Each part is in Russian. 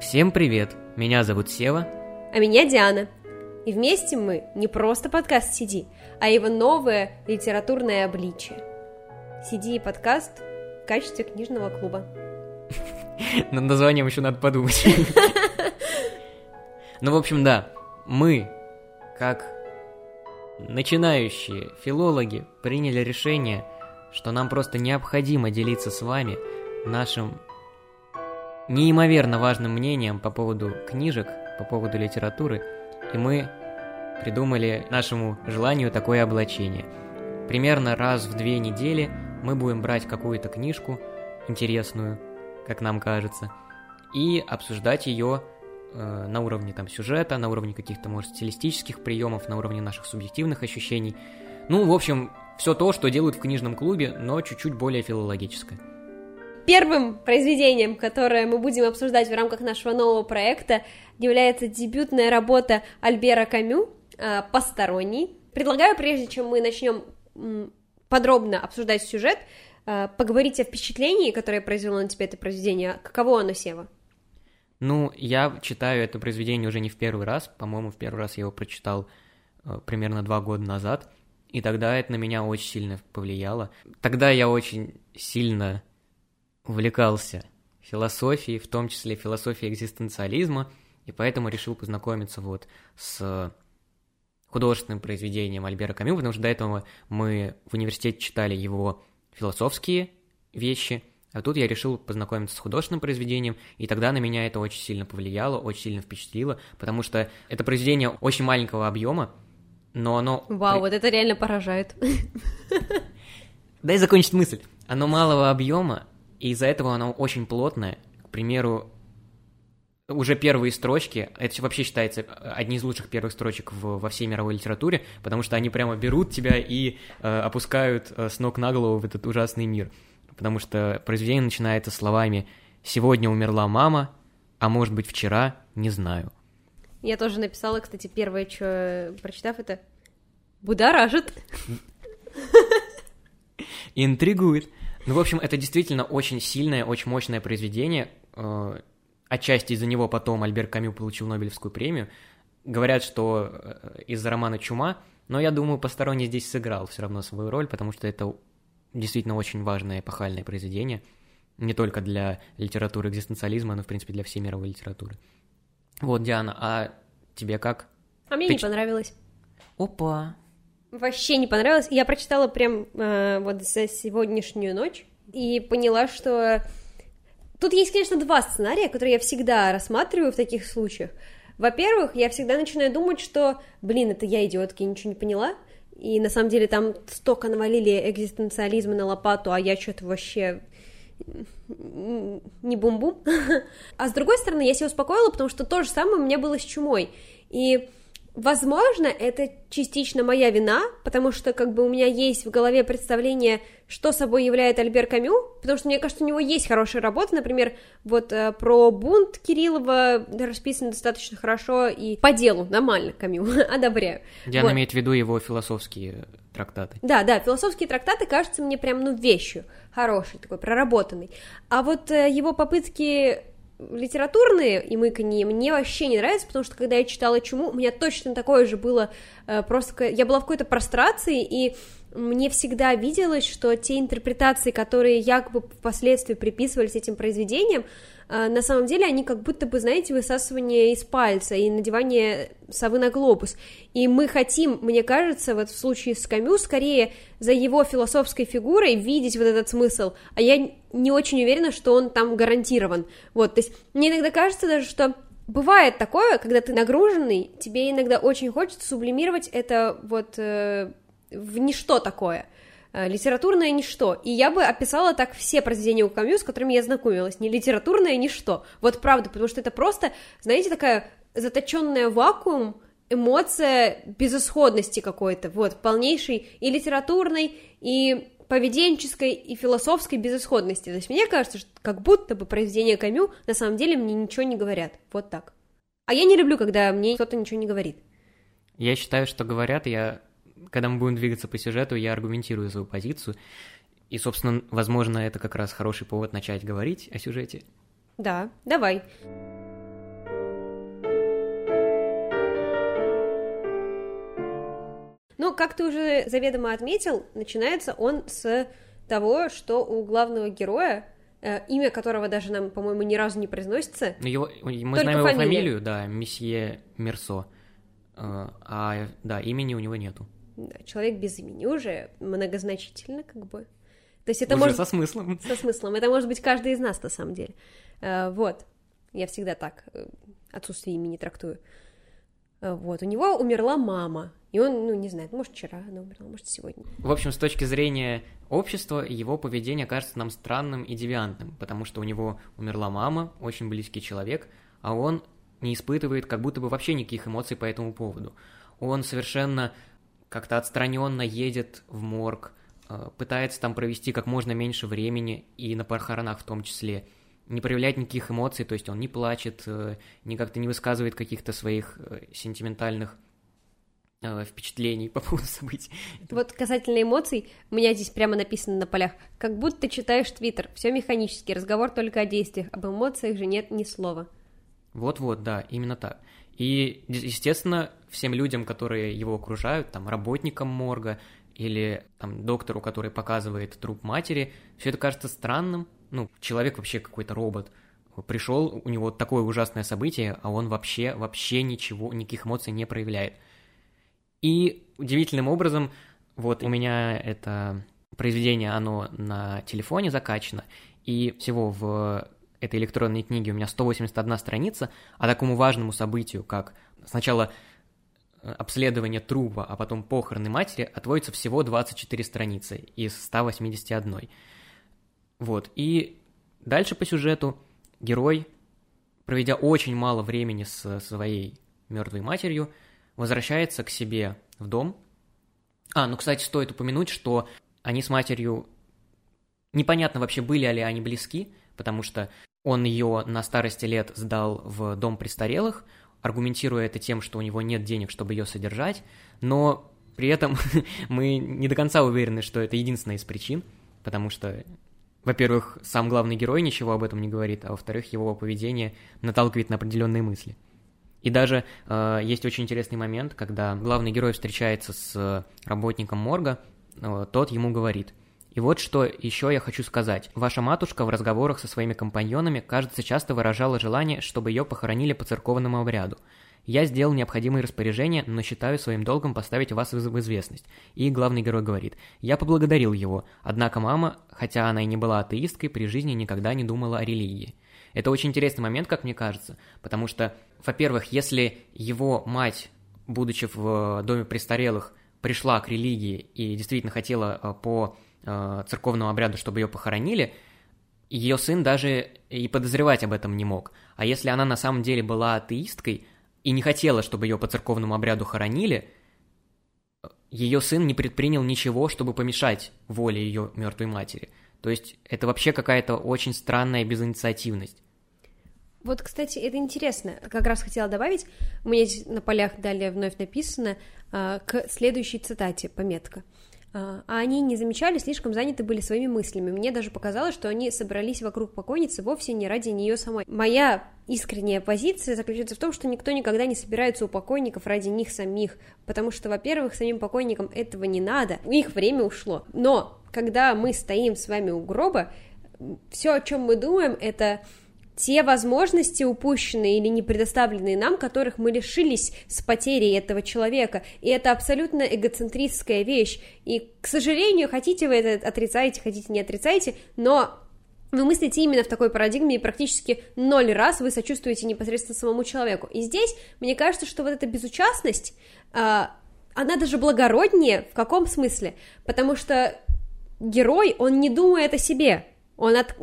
Всем привет! Меня зовут Сева. А меня Диана. И вместе мы не просто подкаст CD, а его новое литературное обличие. CD и подкаст в качестве книжного клуба. Над названием еще надо подумать. Ну, в общем, да, мы, как начинающие филологи, приняли решение, что нам просто необходимо делиться с вами нашим неимоверно важным мнением по поводу книжек, по поводу литературы, и мы придумали нашему желанию такое облачение. Примерно раз в две недели мы будем брать какую-то книжку интересную, как нам кажется, и обсуждать ее э, на уровне там сюжета, на уровне каких-то, может, стилистических приемов, на уровне наших субъективных ощущений. Ну, в общем, все то, что делают в книжном клубе, но чуть-чуть более филологическое. Первым произведением, которое мы будем обсуждать в рамках нашего нового проекта, является дебютная работа Альбера Камю э, «Посторонний». Предлагаю, прежде чем мы начнем подробно обсуждать сюжет, э, поговорить о впечатлении, которое произвело на тебя это произведение. Каково оно, Сева? Ну, я читаю это произведение уже не в первый раз. По-моему, в первый раз я его прочитал э, примерно два года назад. И тогда это на меня очень сильно повлияло. Тогда я очень сильно увлекался философией, в том числе философией экзистенциализма, и поэтому решил познакомиться вот с художественным произведением Альбера Камю, потому что до этого мы в университете читали его философские вещи, а тут я решил познакомиться с художественным произведением, и тогда на меня это очень сильно повлияло, очень сильно впечатлило, потому что это произведение очень маленького объема, но оно... Вау, вот это реально поражает. Дай закончить мысль. Оно малого объема, и из-за этого оно очень плотное. К примеру, уже первые строчки, это вообще считается одни из лучших первых строчек в, во всей мировой литературе, потому что они прямо берут тебя и э, опускают э, с ног на голову в этот ужасный мир. Потому что произведение начинается словами «Сегодня умерла мама, а может быть вчера, не знаю». Я тоже написала, кстати, первое, что прочитав это «Будоражит». Интригует. Ну, в общем, это действительно очень сильное, очень мощное произведение. Э, отчасти из-за него потом Альбер Камю получил Нобелевскую премию. Говорят, что э, из-за романа «Чума», но я думаю, посторонний здесь сыграл все равно свою роль, потому что это действительно очень важное эпохальное произведение, не только для литературы экзистенциализма, но, в принципе, для всей мировой литературы. Вот, Диана, а тебе как? А мне Ты... не понравилось. Опа, Вообще не понравилось. Я прочитала прям э, вот за сегодняшнюю ночь и поняла, что тут есть, конечно, два сценария, которые я всегда рассматриваю в таких случаях. Во-первых, я всегда начинаю думать, что, блин, это я идиотка, я ничего не поняла, и на самом деле там столько навалили экзистенциализма на лопату, а я что-то вообще не бум-бум. А с другой стороны, я себя успокоила, потому что то же самое у меня было с чумой. И Возможно, это частично моя вина, потому что как бы у меня есть в голове представление, что собой является Альбер Камю, потому что мне кажется, у него есть хорошая работа, например, вот э, про бунт Кириллова расписан достаточно хорошо и по делу, нормально Камю, одобряю. Диана вот. имеет в виду его философские трактаты. Да, да, философские трактаты кажутся мне прям, ну, вещью хорошей, такой проработанной. А вот э, его попытки литературные и мыканье мне вообще не нравится, потому что когда я читала «Чуму», у меня точно такое же было, э, просто я была в какой-то прострации, и мне всегда виделось, что те интерпретации, которые якобы впоследствии приписывались этим произведениям, на самом деле они как будто бы, знаете, высасывание из пальца и надевание совы на глобус. И мы хотим, мне кажется, вот в случае с Камю, скорее за его философской фигурой видеть вот этот смысл, а я не очень уверена, что он там гарантирован. Вот, то есть мне иногда кажется даже, что бывает такое, когда ты нагруженный, тебе иногда очень хочется сублимировать это вот э, в ничто такое литературное ничто. И я бы описала так все произведения у Камю, с которыми я знакомилась. Не литературное ничто. Вот правда, потому что это просто, знаете, такая заточенная вакуум, эмоция безысходности какой-то, вот, полнейшей и литературной, и поведенческой, и философской безысходности. То есть мне кажется, что как будто бы произведения Камю на самом деле мне ничего не говорят. Вот так. А я не люблю, когда мне кто-то ничего не говорит. Я считаю, что говорят, я когда мы будем двигаться по сюжету, я аргументирую свою позицию. И, собственно, возможно, это как раз хороший повод начать говорить о сюжете. Да, давай. Ну, как ты уже заведомо отметил, начинается он с того, что у главного героя, э, имя которого даже нам, по-моему, ни разу не произносится. Но его, мы только знаем его фамилию, фамилию да, месье Мерсо. Э, а да, имени у него нету. Человек без имени уже многозначительно, как бы. То есть это уже может... со смыслом. Со смыслом. Это может быть каждый из нас, на самом деле. Э, вот. Я всегда так э, отсутствие имени трактую. Вот. У него умерла мама. И он, ну, не знает, может, вчера она умерла, может, сегодня. В общем, с точки зрения общества, его поведение кажется нам странным и девиантным, потому что у него умерла мама, очень близкий человек, а он не испытывает как будто бы вообще никаких эмоций по этому поводу. Он совершенно как-то отстраненно едет в морг, э, пытается там провести как можно меньше времени, и на похоронах в том числе, не проявляет никаких эмоций, то есть он не плачет, э, не как-то не высказывает каких-то своих э, сентиментальных впечатлений по поводу событий. Вот касательно эмоций, у меня здесь прямо написано на полях, как будто читаешь Твиттер, все механически, разговор только о действиях, об эмоциях же нет ни слова. Вот-вот, да, именно так. И, естественно, всем людям, которые его окружают, там, работникам морга или там, доктору, который показывает труп матери, все это кажется странным. Ну, человек вообще какой-то робот. Пришел, у него такое ужасное событие, а он вообще, вообще ничего, никаких эмоций не проявляет. И удивительным образом, вот у меня это произведение, оно на телефоне закачано, и всего в этой электронной книге у меня 181 страница, а такому важному событию, как сначала э, обследование трупа, а потом похороны матери, отводится всего 24 страницы из 181. Вот, и дальше по сюжету герой, проведя очень мало времени с своей мертвой матерью, возвращается к себе в дом. А, ну, кстати, стоит упомянуть, что они с матерью... Непонятно вообще, были ли они близки, потому что он ее на старости лет сдал в дом престарелых, аргументируя это тем, что у него нет денег, чтобы ее содержать, но при этом мы не до конца уверены, что это единственная из причин, потому что, во-первых, сам главный герой ничего об этом не говорит, а во-вторых, его поведение наталкивает на определенные мысли. И даже э, есть очень интересный момент, когда главный герой встречается с работником морга, э, тот ему говорит. И вот что еще я хочу сказать. Ваша матушка в разговорах со своими компаньонами, кажется, часто выражала желание, чтобы ее похоронили по церковному обряду. Я сделал необходимые распоряжения, но считаю своим долгом поставить вас в известность. И главный герой говорит, я поблагодарил его, однако мама, хотя она и не была атеисткой, при жизни никогда не думала о религии. Это очень интересный момент, как мне кажется, потому что, во-первых, если его мать, будучи в доме престарелых, пришла к религии и действительно хотела э, по э, церковному обряду, чтобы ее похоронили, ее сын даже и подозревать об этом не мог. А если она на самом деле была атеисткой и не хотела, чтобы ее по церковному обряду хоронили, ее сын не предпринял ничего, чтобы помешать воле ее мертвой матери. То есть это вообще какая-то очень странная безинициативность. Вот, кстати, это интересно. Как раз хотела добавить, у меня здесь на полях далее вновь написано а, к следующей цитате, пометка. А, а они не замечали, слишком заняты были своими мыслями. Мне даже показалось, что они собрались вокруг покойницы вовсе не ради нее самой. Моя искренняя позиция заключается в том, что никто никогда не собирается у покойников ради них самих, потому что, во-первых, самим покойникам этого не надо, их время ушло. Но когда мы стоим с вами у гроба, все, о чем мы думаем, это те возможности упущенные или не предоставленные нам, которых мы лишились с потерей этого человека. И это абсолютно эгоцентристская вещь. И, к сожалению, хотите вы это отрицаете, хотите не отрицаете, но вы мыслите именно в такой парадигме, и практически ноль раз вы сочувствуете непосредственно самому человеку. И здесь, мне кажется, что вот эта безучастность, а, она даже благороднее, в каком смысле? Потому что герой, он не думает о себе, он от...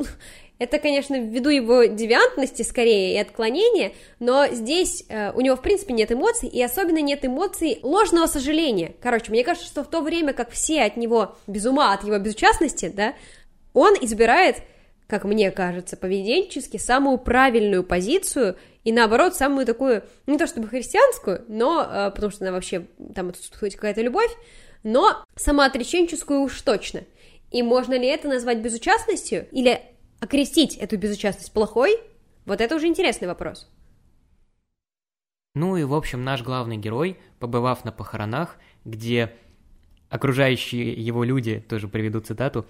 Это, конечно, ввиду его девиантности скорее и отклонения, но здесь э, у него, в принципе, нет эмоций, и особенно нет эмоций ложного сожаления. Короче, мне кажется, что в то время, как все от него без ума, от его безучастности, да, он избирает, как мне кажется, поведенчески самую правильную позицию и, наоборот, самую такую, не то чтобы христианскую, но, э, потому что она вообще, там отсутствует какая-то любовь, но самоотреченческую уж точно. И можно ли это назвать безучастностью? Или окрестить эту безучастность плохой? Вот это уже интересный вопрос. Ну и, в общем, наш главный герой, побывав на похоронах, где окружающие его люди тоже приведут цитату.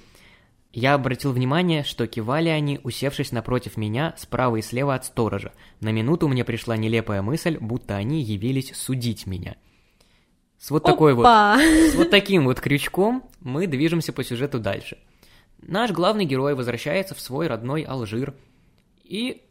Я обратил внимание, что кивали они, усевшись напротив меня, справа и слева от сторожа. На минуту мне пришла нелепая мысль, будто они явились судить меня. С вот такой вот, Опа! с вот таким вот крючком мы движемся по сюжету дальше. Наш главный герой возвращается в свой родной Алжир. И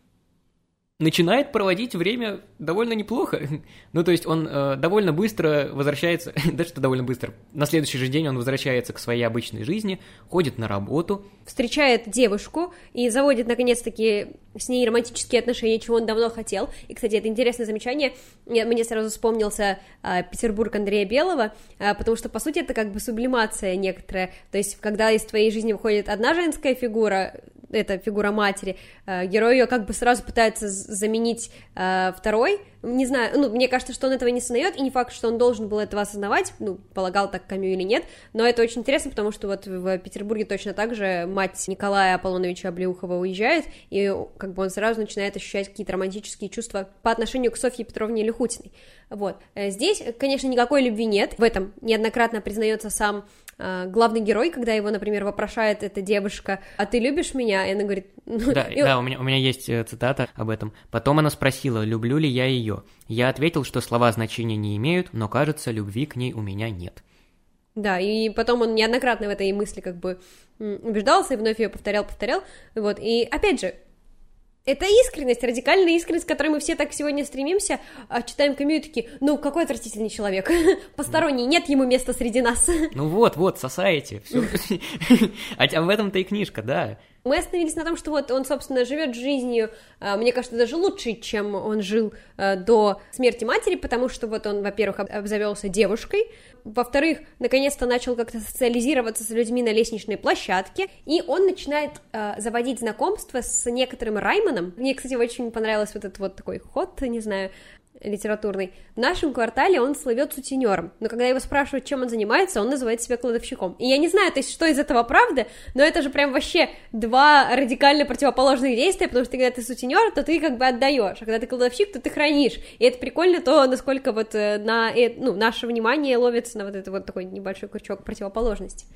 начинает проводить время довольно неплохо. Ну, то есть он э, довольно быстро возвращается, да что довольно быстро, на следующий же день он возвращается к своей обычной жизни, ходит на работу, встречает девушку и заводит, наконец-таки, с ней романтические отношения, чего он давно хотел. И, кстати, это интересное замечание. Мне, сразу вспомнился а, Петербург Андрея Белого, а, потому что, по сути, это как бы сублимация некоторая. То есть, когда из твоей жизни выходит одна женская фигура, это фигура матери, а, герой ее как бы сразу пытается заменить а, второй. Не знаю, ну, мне кажется, что он этого не сознает, и не факт, что он должен был этого осознавать, ну, полагал так Камю или нет, но это очень интересно, потому что вот в Петербурге точно так же мать Николая Аполлоновича Облеухова уезжает, и как бы он сразу начинает ощущать какие-то романтические чувства по отношению к Софье Петровне Лихутиной. Вот. Э, Здесь, конечно, никакой любви нет, в этом неоднократно признается сам э, главный герой, когда его, например, вопрошает эта девушка, а ты любишь меня? И она говорит, ну, Да, и- да, у меня, у меня есть э, цитата об этом. Потом она спросила, люблю ли я ее. Я ответил, что слова значения не имеют, но, кажется, любви к ней у меня нет. Да, и потом он неоднократно в этой мысли как бы убеждался и вновь ее повторял, повторял, вот, и опять же, это искренность, радикальная искренность, к которой мы все так сегодня стремимся, а читаем Камю и такие, ну, какой отвратительный человек, посторонний, нет ему места среди нас. Ну вот, вот, сосаете. Все. А об этом-то и книжка, да. Мы остановились на том, что вот он, собственно, живет жизнью, а, мне кажется, даже лучше, чем он жил а, до смерти матери, потому что вот он, во-первых, об- обзавелся девушкой, во-вторых, наконец-то начал как-то социализироваться с людьми на лестничной площадке, и он начинает а, заводить знакомства с некоторым Раймоном. Мне, кстати, очень понравился вот этот вот такой ход, не знаю, литературный. В нашем квартале он слывет сутенером, но когда его спрашивают, чем он занимается, он называет себя кладовщиком. И я не знаю, то есть, что из этого правда, но это же прям вообще два радикально противоположных действия, потому что когда ты сутенер, то ты как бы отдаешь, а когда ты кладовщик, то ты хранишь. И это прикольно то, насколько вот э, на, э, ну, наше внимание ловится на вот этот вот такой небольшой крючок противоположности.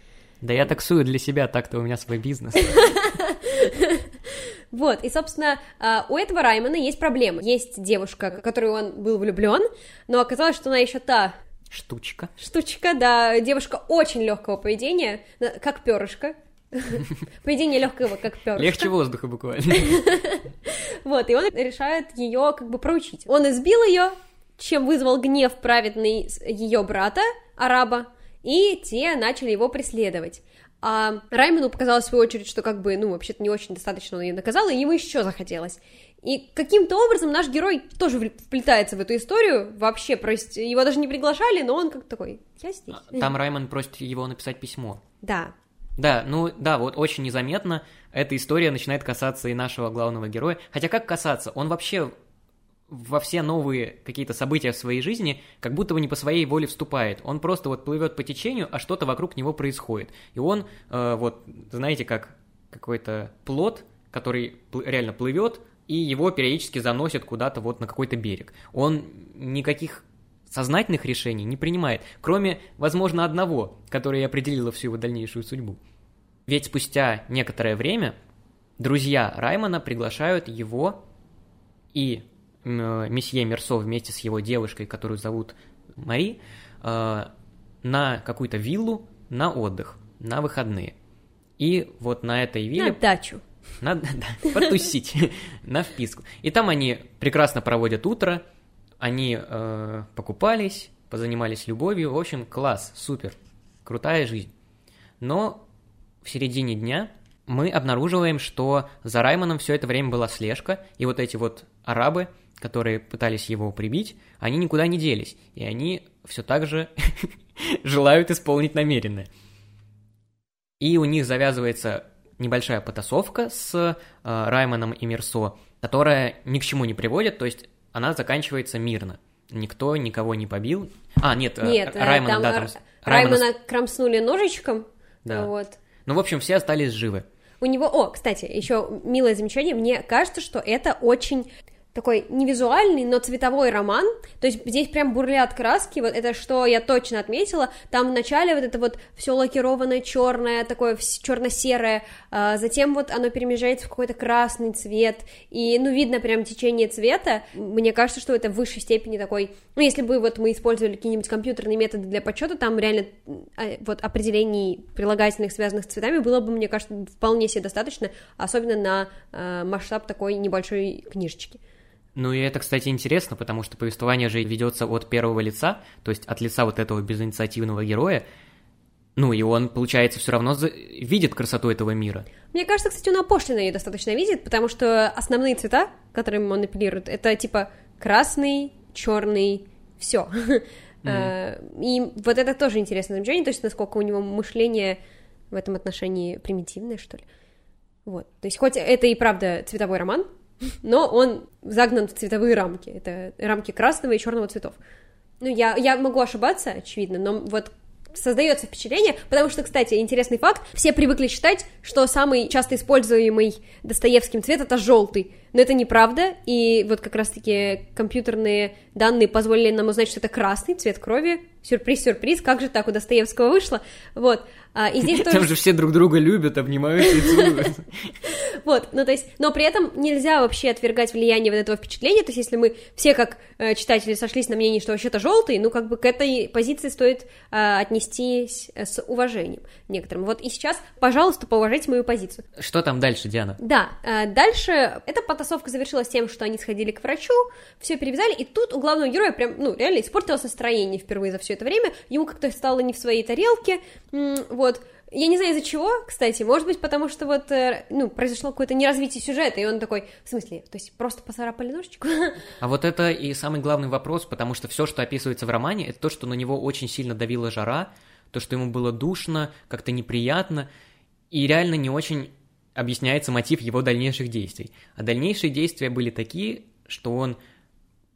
Да я таксую для себя, так-то у меня свой бизнес. Вот, и, собственно, а, у этого Раймона есть проблема. Есть девушка, в которую он был влюблен, но оказалось, что она еще та Штучка. штучка, да, девушка очень легкого поведения, как перышко. Поведение легкого, как перышко. Легче воздуха буквально. Вот, и он решает ее как бы проучить. Он избил ее, чем вызвал гнев праведный ее брата, араба, и те начали его преследовать. А Раймону показалось, в свою очередь, что как бы, ну, вообще-то не очень достаточно он ее наказал, и ему еще захотелось. И каким-то образом наш герой тоже вплетается в эту историю, вообще, есть его даже не приглашали, но он как такой, я здесь. Там Раймон просит его написать письмо. Да, Да, ну да, вот очень незаметно эта история начинает касаться и нашего главного героя. Хотя как касаться? Он вообще во все новые какие-то события в своей жизни как будто бы не по своей воле вступает. Он просто вот плывет по течению, а что-то вокруг него происходит. И он э, вот, знаете, как какой-то плод, который пл- реально плывет, и его периодически заносит куда-то вот на какой-то берег. Он никаких сознательных решений не принимает, кроме, возможно, одного, которое и определило всю его дальнейшую судьбу. Ведь спустя некоторое время друзья Раймона приглашают его и месье Мерсо вместе с его девушкой, которую зовут Мари, э, на какую-то виллу на отдых, на выходные. И вот на этой на вилле дачу. надо да, потусить на вписку. И там они прекрасно проводят утро, они э, покупались, позанимались любовью. В общем, класс, супер, крутая жизнь. Но в середине дня мы обнаруживаем, что за Раймоном все это время была слежка, и вот эти вот арабы, которые пытались его прибить, они никуда не делись, и они все так же желают исполнить намеренное. И у них завязывается небольшая потасовка с э, Раймоном и Мерсо, которая ни к чему не приводит, то есть она заканчивается мирно. Никто никого не побил. А, нет, э, Нет, э, Раймона, там да, Р- там... Раймона Раймона кромснули ножичком, Да. вот. Ну, в общем, все остались живы. У него, о, кстати, еще милое замечание, мне кажется, что это очень такой не визуальный, но цветовой роман, то есть здесь прям бурлят краски, вот это что я точно отметила, там вначале вот это вот все лакированное черное, такое черно-серое, а затем вот оно перемежается в какой-то красный цвет, и, ну, видно прям течение цвета, мне кажется, что это в высшей степени такой, ну, если бы вот мы использовали какие-нибудь компьютерные методы для подсчета, там реально а, вот определений прилагательных, связанных с цветами, было бы, мне кажется, вполне себе достаточно, особенно на э, масштаб такой небольшой книжечки. Ну и это, кстати, интересно, потому что повествование же ведется от первого лица, то есть от лица вот этого безинициативного героя, ну и он, получается, все равно за... видит красоту этого мира. Мне кажется, кстати, он опошленно ее достаточно видит, потому что основные цвета, которыми он апеллирует, это типа красный, черный, все. Mm-hmm. И вот это тоже интересное замечание, то есть насколько у него мышление в этом отношении примитивное, что ли. Вот. То есть хоть это и правда цветовой роман, но он загнан в цветовые рамки. Это рамки красного и черного цветов. Ну, я, я могу ошибаться, очевидно, но вот создается впечатление, потому что, кстати, интересный факт, все привыкли считать, что самый часто используемый Достоевским цвет это желтый, но это неправда, и вот как раз-таки компьютерные данные позволили нам узнать, что это красный цвет крови, сюрприз-сюрприз, как же так у Достоевского вышло, вот, а, и здесь тоже... Там же все друг друга любят, обнимаются и целуют. Вот, ну то есть, но при этом нельзя вообще отвергать влияние вот этого впечатления, то есть если мы все как э, читатели сошлись на мнении, что вообще-то желтый, ну как бы к этой позиции стоит э, отнестись с уважением некоторым. Вот и сейчас, пожалуйста, поуважайте мою позицию. Что там дальше, Диана? Да, э, дальше эта потасовка завершилась тем, что они сходили к врачу, все перевязали, и тут у главного героя прям, ну, реально испортилось настроение впервые за все это время, ему как-то стало не в своей тарелке, вот, я не знаю из-за чего, кстати, может быть, потому что вот, э, ну, произошло какое-то неразвитие сюжета, и он такой, в смысле, то есть просто поцарапали ножичку? А вот это и самый главный вопрос, потому что все, что описывается в романе, это то, что на него очень сильно давила жара, то, что ему было душно, как-то неприятно, и реально не очень объясняется мотив его дальнейших действий. А дальнейшие действия были такие, что он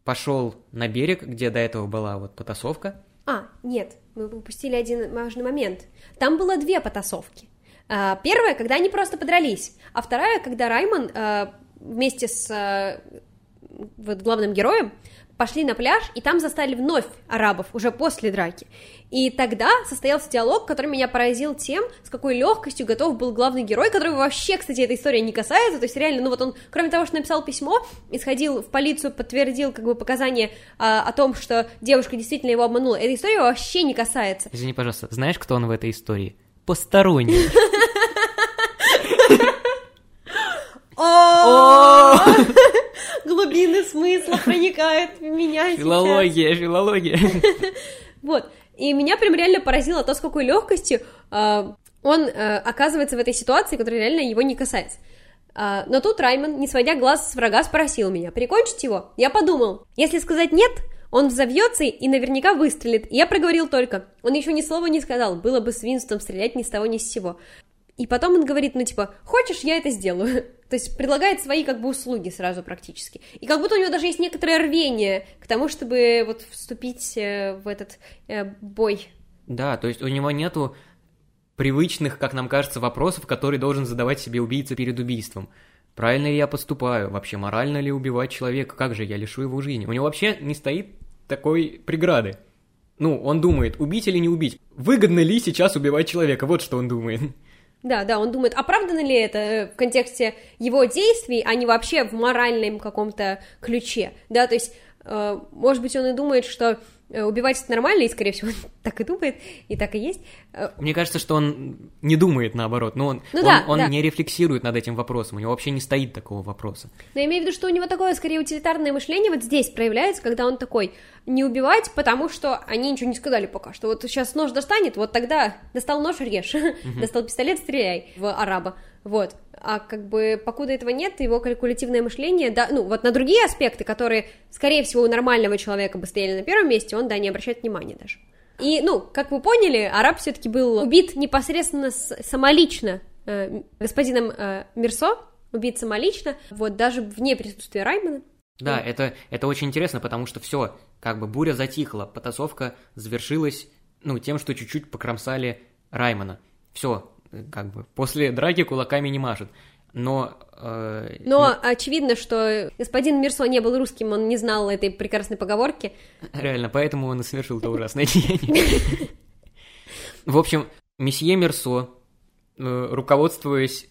пошел на берег, где до этого была вот потасовка. А, нет, мы упустили один важный момент. Там было две потасовки. А, первая, когда они просто подрались, а вторая, когда Раймон а, вместе с а, вот главным героем пошли на пляж, и там застали вновь арабов, уже после драки. И тогда состоялся диалог, который меня поразил тем, с какой легкостью готов был главный герой, который вообще, кстати, эта история не касается, то есть реально, ну вот он, кроме того, что написал письмо и сходил в полицию, подтвердил как бы показания а, о том, что девушка действительно его обманула, эта история вообще не касается. Извини, пожалуйста, знаешь, кто он в этой истории? Посторонний. Глубины смысла проникают в меня Филология, филология. Вот. И меня прям реально поразило то, с какой легкостью а, он а, оказывается в этой ситуации, которая реально его не касается. А, но тут Раймон, не сводя глаз с врага, спросил меня, прикончить его? Я подумал, если сказать «нет», он взовьется и наверняка выстрелит. И я проговорил только. Он еще ни слова не сказал. Было бы свинством стрелять ни с того ни с сего. И потом он говорит, ну, типа, хочешь, я это сделаю. То есть предлагает свои, как бы, услуги сразу практически. И как будто у него даже есть некоторое рвение к тому, чтобы вот вступить э, в этот э, бой. Да, то есть у него нету привычных, как нам кажется, вопросов, которые должен задавать себе убийца перед убийством. Правильно ли я поступаю? Вообще, морально ли убивать человека? Как же я лишу его жизни? У него вообще не стоит такой преграды. Ну, он думает, убить или не убить? Выгодно ли сейчас убивать человека? Вот что он думает. Да, да, он думает, оправдано ли это э, в контексте его действий, а не вообще в моральном каком-то ключе, да, то есть, э, может быть, он и думает, что убивать это нормально, и, скорее всего, так и думает, и так и есть. Э, Мне кажется, что он не думает наоборот, но он, ну, он, да, он да. не рефлексирует над этим вопросом, у него вообще не стоит такого вопроса. Но я имею в виду, что у него такое, скорее, утилитарное мышление вот здесь проявляется, когда он такой, не убивать, потому что они ничего не сказали пока, что вот сейчас нож достанет, вот тогда достал нож, режь, достал пистолет, стреляй в араба, вот а как бы покуда этого нет, его калькулятивное мышление, да, ну, вот на другие аспекты, которые, скорее всего, у нормального человека бы стояли на первом месте, он, да, не обращает внимания даже. И, ну, как вы поняли, араб все-таки был убит непосредственно самолично э, господином э, Мирсо, убит самолично, вот даже вне присутствия Раймана. Да, mm. это, это очень интересно, потому что все, как бы буря затихла, потасовка завершилась, ну, тем, что чуть-чуть покромсали Раймана. Все, как бы, после драки кулаками не машет. но... э, Но очевидно, что господин Мирсо не был русским, он не знал этой прекрасной поговорки. Реально, поэтому он и совершил то ужасное деяние. В общем, месье Мерсо, э, руководствуясь,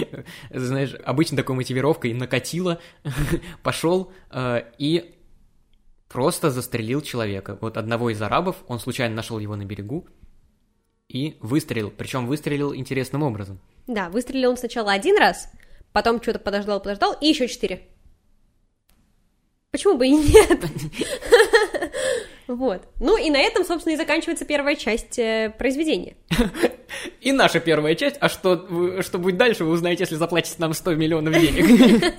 знаешь, обычно такой мотивировкой, накатило, пошел э, и просто застрелил человека. Вот одного из арабов, он случайно нашел его на берегу и выстрелил. Причем выстрелил интересным образом. Да, выстрелил он сначала один раз, потом что-то подождал, подождал, и еще четыре. Почему бы и нет? Вот. Ну и на этом, собственно, и заканчивается первая часть э, произведения. И наша первая часть, а что, что будет дальше, вы узнаете, если заплатите нам 100 миллионов денег.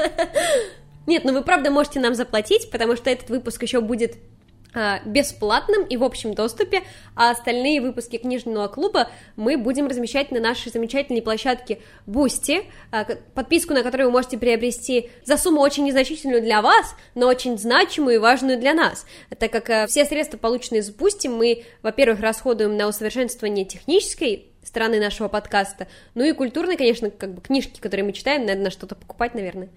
Нет, ну вы правда можете нам заплатить, потому что этот выпуск еще будет бесплатным и в общем доступе, а остальные выпуски книжного клуба мы будем размещать на нашей замечательной площадке Бусти, подписку на которую вы можете приобрести за сумму очень незначительную для вас, но очень значимую и важную для нас, так как а, все средства, полученные с Бусти, мы, во-первых, расходуем на усовершенствование технической стороны нашего подкаста, ну и культурной, конечно, как бы книжки, которые мы читаем, надо на что-то покупать, наверное.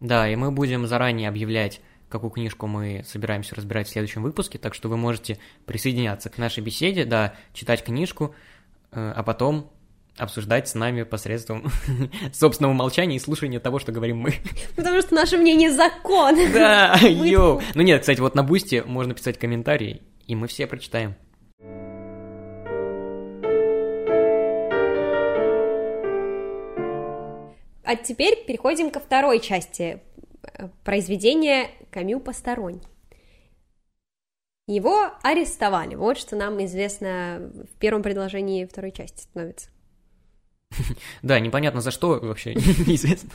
Да, и мы будем заранее объявлять, какую книжку мы собираемся разбирать в следующем выпуске, так что вы можете присоединяться к нашей беседе, да, читать книжку, э, а потом обсуждать с нами посредством собственного молчания и слушания того, что говорим мы. Потому что наше мнение закон. Да, йоу. Ну нет, кстати, вот на Бусте можно писать комментарии, и мы все прочитаем. А теперь переходим ко второй части э, произведения Камю Посторонний. Его арестовали. Вот что нам известно в первом предложении второй части становится. Да, непонятно за что вообще, неизвестно.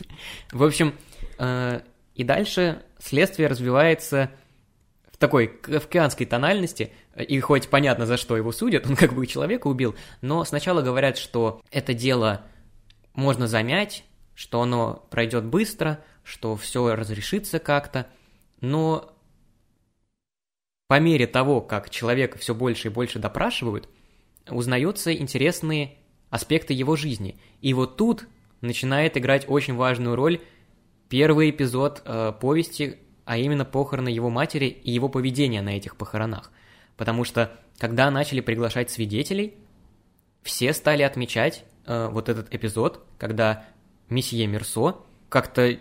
В общем, э, и дальше следствие развивается в такой кавказской тональности, и хоть понятно, за что его судят, он как бы человека убил, но сначала говорят, что это дело можно замять, что оно пройдет быстро, что все разрешится как-то, но по мере того, как человека все больше и больше допрашивают, узнаются интересные аспекты его жизни. И вот тут начинает играть очень важную роль первый эпизод э, повести, а именно похороны его матери и его поведение на этих похоронах. Потому что, когда начали приглашать свидетелей, все стали отмечать э, вот этот эпизод, когда месье Мерсо как-то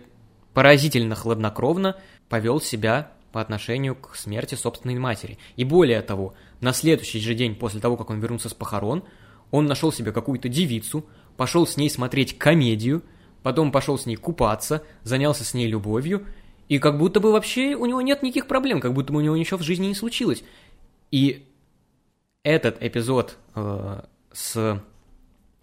поразительно хладнокровно повел себя по отношению к смерти собственной матери. И более того, на следующий же день после того, как он вернулся с похорон, он нашел себе какую-то девицу, пошел с ней смотреть комедию, потом пошел с ней купаться, занялся с ней любовью, и как будто бы вообще у него нет никаких проблем, как будто бы у него ничего в жизни не случилось. И этот эпизод э, с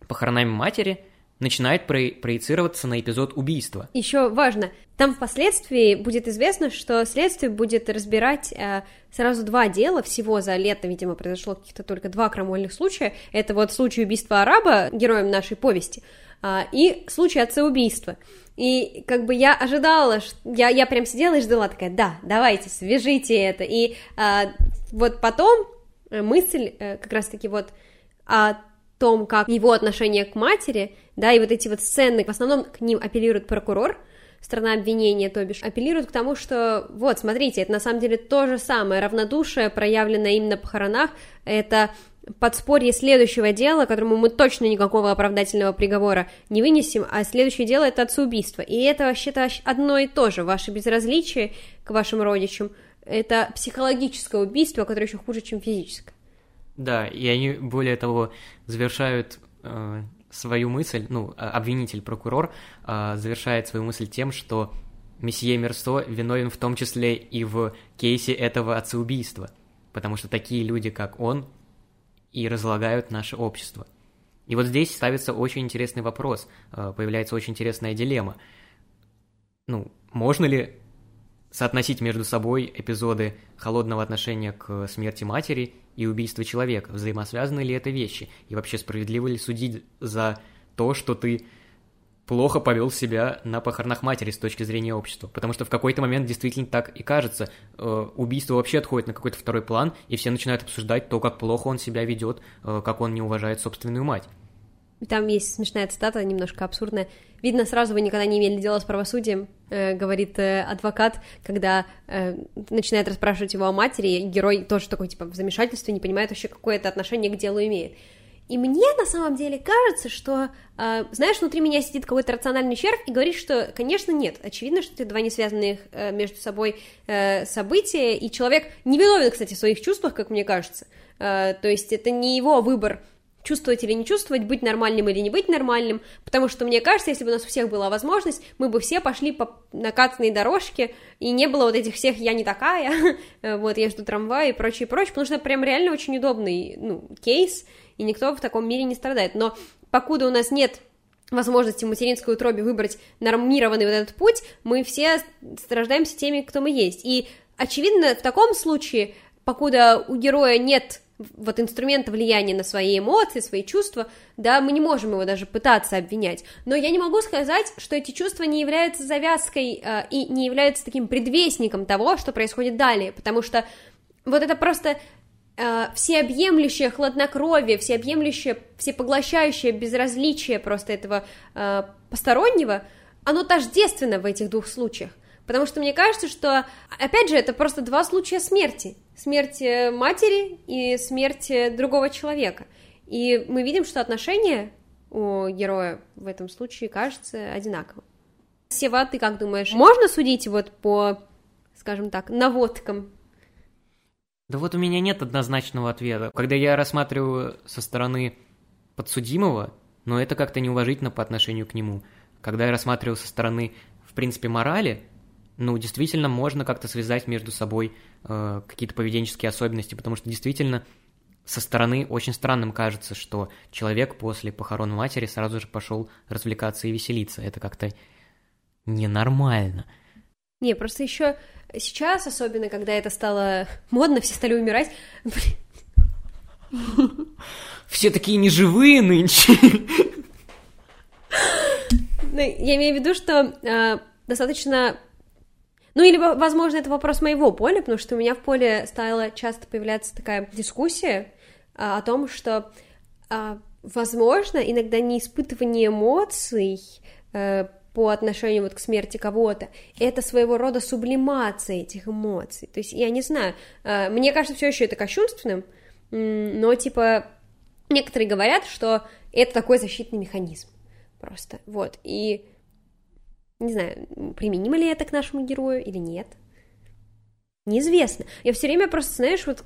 похоронами матери начинает про- проецироваться на эпизод убийства. Еще важно, там впоследствии будет известно, что следствие будет разбирать э, сразу два дела, всего за лето, видимо, произошло каких-то только два крамольных случая. Это вот случай убийства араба, героем нашей повести, а, и случай отца-убийства. И как бы я ожидала, я, я прям сидела и ждала, такая, да, давайте, свяжите это. И а, вот потом э, мысль э, как раз-таки вот о том, как его отношение к матери, да, и вот эти вот сцены, в основном к ним апеллирует прокурор, сторона обвинения, то бишь, апеллирует к тому, что, вот, смотрите, это на самом деле то же самое, равнодушие, проявленное им на похоронах, это подспорье следующего дела, которому мы точно никакого оправдательного приговора не вынесем, а следующее дело это отцеубийство. И это вообще-то одно и то же, ваше безразличие к вашим родичам, это психологическое убийство, которое еще хуже, чем физическое. Да, и они, более того, завершают э, свою мысль, ну, а- обвинитель, прокурор, э, завершает свою мысль тем, что месье Мерсо виновен в том числе и в кейсе этого отцеубийства, потому что такие люди, как он, и разлагают наше общество. И вот здесь ставится очень интересный вопрос, э, появляется очень интересная дилемма. Ну, можно ли соотносить между собой эпизоды холодного отношения к смерти матери и убийства человека? Взаимосвязаны ли это вещи? И вообще справедливо ли судить за то, что ты плохо повел себя на похоронах матери с точки зрения общества? Потому что в какой-то момент действительно так и кажется. Э, убийство вообще отходит на какой-то второй план, и все начинают обсуждать то, как плохо он себя ведет, э, как он не уважает собственную мать. Там есть смешная цитата, немножко абсурдная. Видно, сразу вы никогда не имели дела с правосудием, э, говорит э, адвокат, когда э, начинает расспрашивать его о матери, герой тоже такой, типа, в замешательстве, не понимает вообще, какое это отношение к делу имеет. И мне на самом деле кажется, что, э, знаешь, внутри меня сидит какой-то рациональный червь и говорит, что, конечно, нет. Очевидно, что это два несвязанных э, между собой э, события, и человек не виновен, кстати, в своих чувствах, как мне кажется. Э, то есть это не его выбор чувствовать или не чувствовать, быть нормальным или не быть нормальным, потому что, мне кажется, если бы у нас у всех была возможность, мы бы все пошли по накатанной дорожке, и не было вот этих всех «я не такая», вот, я жду трамвая и прочее, прочее, потому что прям реально очень удобный, ну, кейс, и никто в таком мире не страдает, но покуда у нас нет возможности в материнской утробе выбрать нормированный вот этот путь, мы все страждаемся теми, кто мы есть, и, очевидно, в таком случае, покуда у героя нет вот инструмента влияния на свои эмоции, свои чувства, да, мы не можем его даже пытаться обвинять. Но я не могу сказать, что эти чувства не являются завязкой э, и не являются таким предвестником того, что происходит далее, потому что вот это просто э, всеобъемлющее хладнокровие, всеобъемлющее, всепоглощающее безразличие просто этого э, постороннего, оно тождественно в этих двух случаях. Потому что мне кажется, что, опять же, это просто два случая смерти смерть э, матери и смерть э, другого человека. И мы видим, что отношения у героя в этом случае кажется одинаковым. Сева, ты как думаешь, можно судить вот по, скажем так, наводкам? Да вот у меня нет однозначного ответа. Когда я рассматриваю со стороны подсудимого, но это как-то неуважительно по отношению к нему. Когда я рассматриваю со стороны, в принципе, морали, ну, действительно можно как-то связать между собой э, какие-то поведенческие особенности, потому что действительно со стороны очень странным кажется, что человек после похорон матери сразу же пошел развлекаться и веселиться. Это как-то ненормально. Не, просто еще сейчас, особенно когда это стало модно, все стали умирать. Все такие неживые нынче. Ну, я имею в виду, что э, достаточно ну или, возможно, это вопрос моего поля, потому что у меня в поле стала часто появляться такая дискуссия а, о том, что, а, возможно, иногда не испытывание эмоций а, по отношению вот к смерти кого-то, это своего рода сублимация этих эмоций. То есть, я не знаю, а, мне кажется, все еще это кощунственным, но, типа, некоторые говорят, что это такой защитный механизм просто, вот, и не знаю, применимо ли это к нашему герою или нет. Неизвестно. Я все время просто, знаешь, вот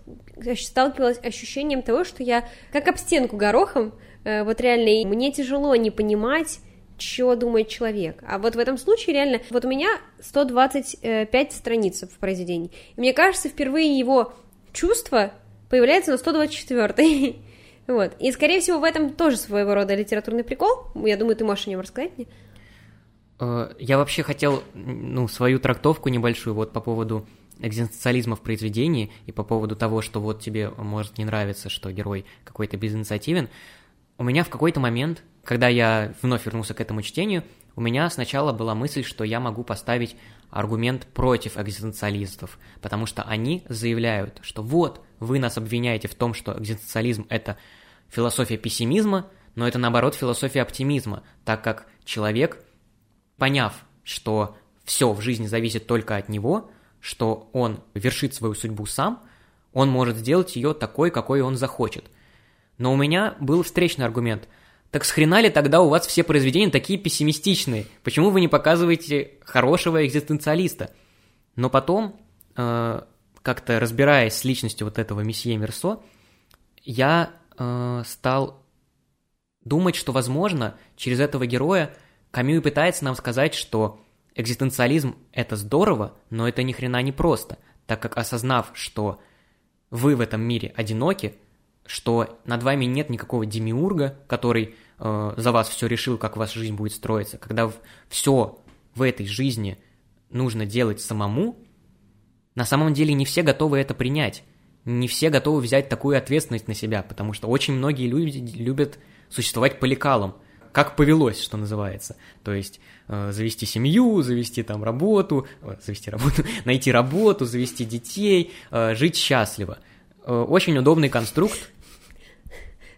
сталкивалась ощущением того, что я как об стенку горохом, э, вот реально, и мне тяжело не понимать, что думает человек. А вот в этом случае реально, вот у меня 125 страниц в произведении. И мне кажется, впервые его чувство появляется на 124. вот. И, скорее всего, в этом тоже своего рода литературный прикол. Я думаю, ты можешь о нем рассказать мне. Э, я вообще хотел, ну, свою трактовку небольшую вот по поводу экзистенциализма в произведении и по поводу того, что вот тебе может не нравиться, что герой какой-то безинициативен. У меня в какой-то момент, когда я вновь вернулся к этому чтению, у меня сначала была мысль, что я могу поставить аргумент против экзистенциалистов, потому что они заявляют, что вот, вы нас обвиняете в том, что экзистенциализм – это философия пессимизма, но это наоборот философия оптимизма, так как человек поняв, что все в жизни зависит только от него, что он вершит свою судьбу сам, он может сделать ее такой, какой он захочет. Но у меня был встречный аргумент. Так с ли тогда у вас все произведения такие пессимистичные? Почему вы не показываете хорошего экзистенциалиста? Но потом, э, как-то разбираясь с личностью вот этого месье Мерсо, я э, стал думать, что, возможно, через этого героя Камю пытается нам сказать, что экзистенциализм – это здорово, но это ни хрена не просто, так как осознав, что вы в этом мире одиноки, что над вами нет никакого демиурга, который э, за вас все решил, как ваша жизнь будет строиться, когда все в этой жизни нужно делать самому, на самом деле не все готовы это принять, не все готовы взять такую ответственность на себя, потому что очень многие люди любят существовать по лекалам – как повелось, что называется. То есть э, завести семью, завести там работу, э, завести работу, найти работу, завести детей, э, жить счастливо. Э, очень удобный конструкт.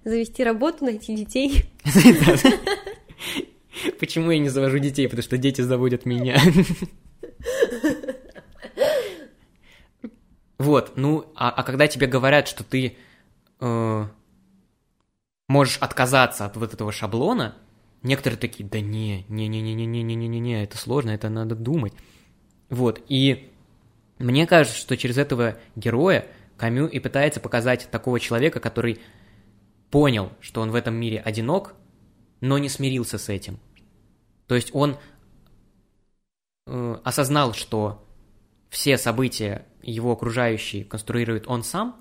завести работу, найти детей. Почему я не завожу детей? Потому что дети заводят меня. Вот, ну, а, а когда тебе говорят, что ты э, можешь отказаться от вот этого шаблона, некоторые такие, да не, не-не-не-не-не-не-не-не, это сложно, это надо думать. Вот, и мне кажется, что через этого героя Камю и пытается показать такого человека, который понял, что он в этом мире одинок, но не смирился с этим. То есть он э, осознал, что все события его окружающие конструирует он сам,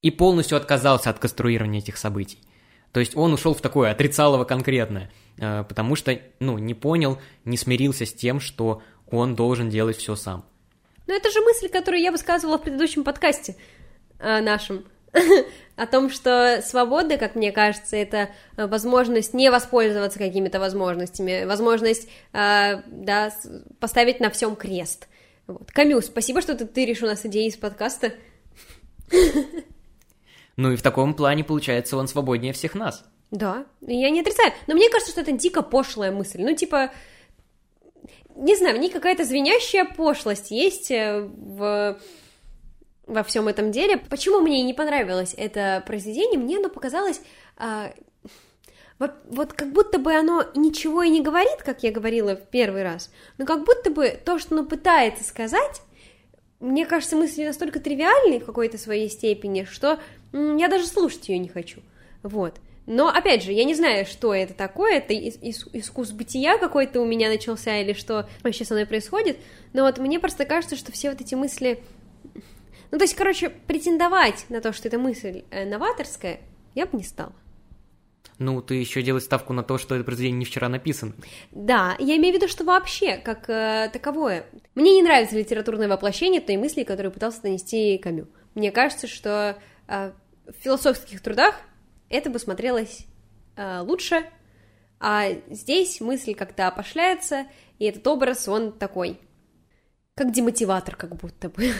и полностью отказался от конструирования этих событий. То есть он ушел в такое отрицалово конкретное, э, потому что, ну, не понял, не смирился с тем, что он должен делать все сам. Ну, это же мысль, которую я высказывала в предыдущем подкасте э, нашем. О том, что свобода, как мне кажется, это э, возможность не воспользоваться какими-то возможностями, возможность, э, да, поставить на всем крест. Вот. Камю, спасибо, что ты тыришь у нас идеи из подкаста. Ну и в таком плане, получается, он свободнее всех нас. Да, я не отрицаю. Но мне кажется, что это дико пошлая мысль. Ну, типа, не знаю, в ней какая-то звенящая пошлость есть э, в во всем этом деле. Почему мне не понравилось это произведение? Мне оно показалось а, вот, вот как будто бы оно ничего и не говорит, как я говорила в первый раз, но как будто бы то, что оно пытается сказать, мне кажется, мысли настолько тривиальны в какой-то своей степени, что я даже слушать ее не хочу. Вот. Но, опять же, я не знаю, что это такое, это ис- искус бытия какой-то у меня начался, или что вообще со мной происходит, но вот мне просто кажется, что все вот эти мысли... Ну, то есть, короче, претендовать на то, что эта мысль э, новаторская, я бы не стала. Ну, ты еще делаешь ставку на то, что это произведение не вчера написано. Да, я имею в виду, что вообще, как э, таковое. Мне не нравится литературное воплощение той мысли, которую пытался донести Камю. Мне кажется, что э, в философских трудах это бы смотрелось э, лучше, а здесь мысль как-то опошляется, и этот образ, он такой, как демотиватор как будто бы.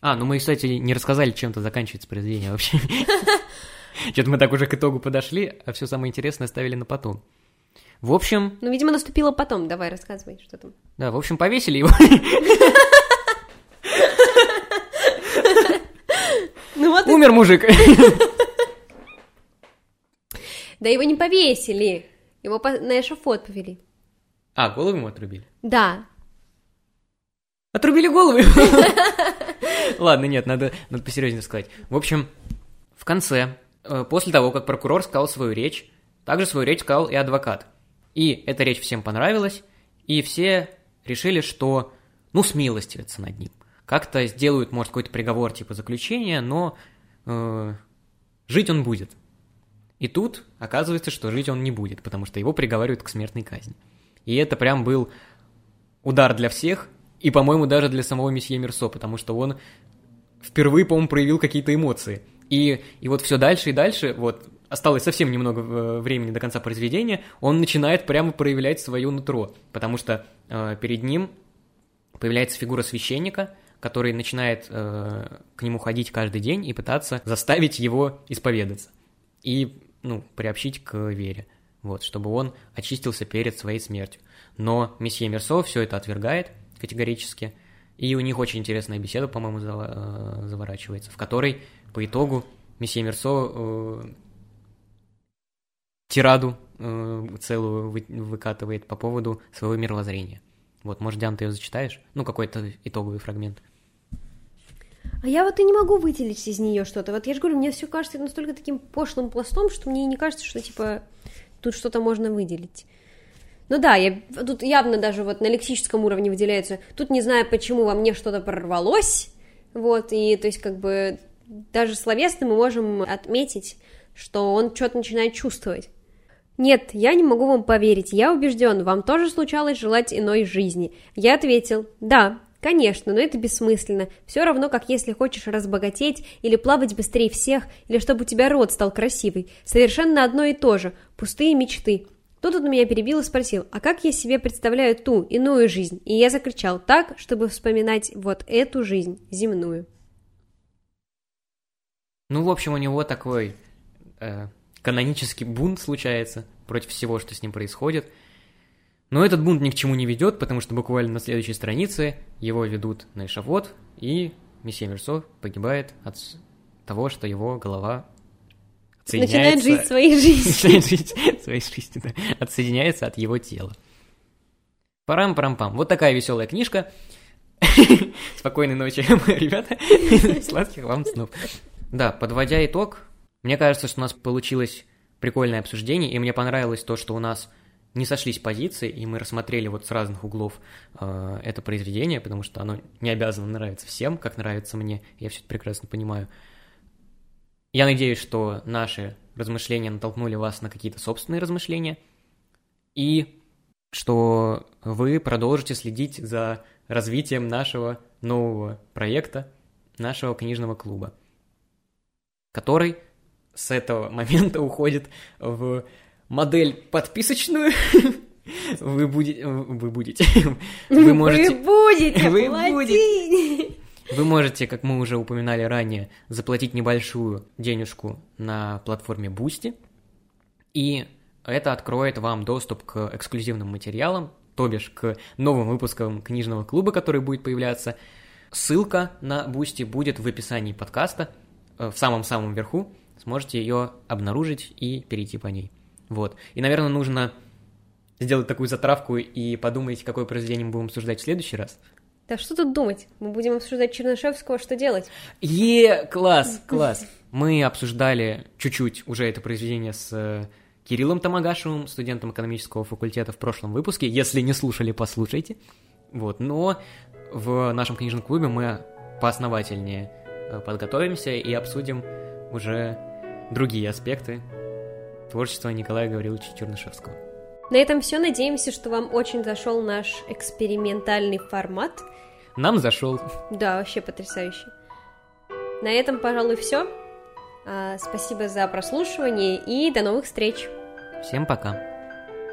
А, ну мы, кстати, не рассказали, чем-то заканчивается произведение вообще. Что-то мы так уже к итогу подошли, а все самое интересное оставили на потом. В общем... Ну, видимо, наступило потом. Давай, рассказывай, что там. Да, в общем, повесили его. Ну Умер мужик. Да его не повесили. Его на эшафот повели. А, голову ему отрубили? Да. Отрубили голову? Ладно, нет, надо, надо посерьезнее сказать. В общем, в конце Э, после того, как прокурор сказал свою речь, также свою речь сказал и адвокат. И эта речь всем понравилась, и все решили, что, ну, смилостивятся над ним. Как-то сделают, может, какой-то приговор типа заключения, но э, жить он будет. И тут оказывается, что жить он не будет, потому что его приговаривают к смертной казни. И это прям был удар для всех, и, по-моему, даже для самого месье Мерсо, потому что он впервые, по-моему, проявил какие-то эмоции – и, и вот все дальше и дальше, вот осталось совсем немного э, времени до конца произведения, он начинает прямо проявлять свое нутро, потому что э, перед ним появляется фигура священника, который начинает э, к нему ходить каждый день и пытаться заставить его исповедаться и ну, приобщить к вере, вот, чтобы он очистился перед своей смертью. Но месье Мерсо все это отвергает категорически, и у них очень интересная беседа, по-моему, э, заворачивается, в которой по итогу месье Мерсо э, тираду э, целую вы, выкатывает по поводу своего мировоззрения. Вот, может, Диан, ты ее зачитаешь? Ну, какой-то итоговый фрагмент. А я вот и не могу выделить из нее что-то. Вот я же говорю, мне все кажется настолько таким пошлым пластом, что мне не кажется, что, типа, тут что-то можно выделить. Ну да, я, тут явно даже вот на лексическом уровне выделяется. Тут не знаю, почему во мне что-то прорвалось, вот, и то есть как бы даже словесно мы можем отметить, что он что-то начинает чувствовать. Нет, я не могу вам поверить, я убежден, вам тоже случалось желать иной жизни. Я ответил, да, конечно, но это бессмысленно. Все равно, как если хочешь разбогатеть или плавать быстрее всех, или чтобы у тебя рот стал красивый. Совершенно одно и то же, пустые мечты. Тут он меня перебил и спросил, а как я себе представляю ту, иную жизнь? И я закричал так, чтобы вспоминать вот эту жизнь, земную. Ну, в общем, у него такой э, канонический бунт случается против всего, что с ним происходит. Но этот бунт ни к чему не ведет, потому что буквально на следующей странице его ведут на эшафот, и месье Мерсо погибает от того, что его голова Начинает жить своей жизнью. Начинает жить своей жизнью, да. Отсоединяется от его тела. Парам-парам-пам. Вот такая веселая книжка. Спокойной ночи, ребята. Сладких вам снов. Да, подводя итог, мне кажется, что у нас получилось прикольное обсуждение, и мне понравилось то, что у нас не сошлись позиции, и мы рассмотрели вот с разных углов э, это произведение, потому что оно не обязано нравиться всем, как нравится мне, я все это прекрасно понимаю. Я надеюсь, что наши размышления натолкнули вас на какие-то собственные размышления, и что вы продолжите следить за развитием нашего нового проекта, нашего книжного клуба, который с этого момента уходит в модель подписочную. Вы будете... Вы будете... Вы можете... Вы будете Вы будете... Вы можете, как мы уже упоминали ранее, заплатить небольшую денежку на платформе Boosty, и это откроет вам доступ к эксклюзивным материалам, то бишь к новым выпускам книжного клуба, который будет появляться. Ссылка на Boosty будет в описании подкаста, э, в самом-самом верху. Сможете ее обнаружить и перейти по ней. Вот. И, наверное, нужно сделать такую затравку и подумать, какое произведение мы будем обсуждать в следующий раз. Да что тут думать? Мы будем обсуждать Чернышевского, что делать? Е, класс, класс. Мы обсуждали чуть-чуть уже это произведение с э, Кириллом Тамагашевым, студентом экономического факультета в прошлом выпуске. Если не слушали, послушайте. Вот, но в нашем книжном клубе мы поосновательнее э, подготовимся и обсудим уже другие аспекты творчества Николая Гавриловича Чернышевского. На этом все. Надеемся, что вам очень зашел наш экспериментальный формат. Нам зашел. Да, вообще потрясающе. На этом, пожалуй, все. А, спасибо за прослушивание и до новых встреч. Всем пока.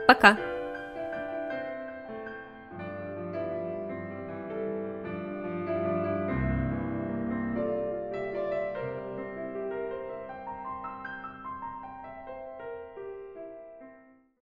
Пока.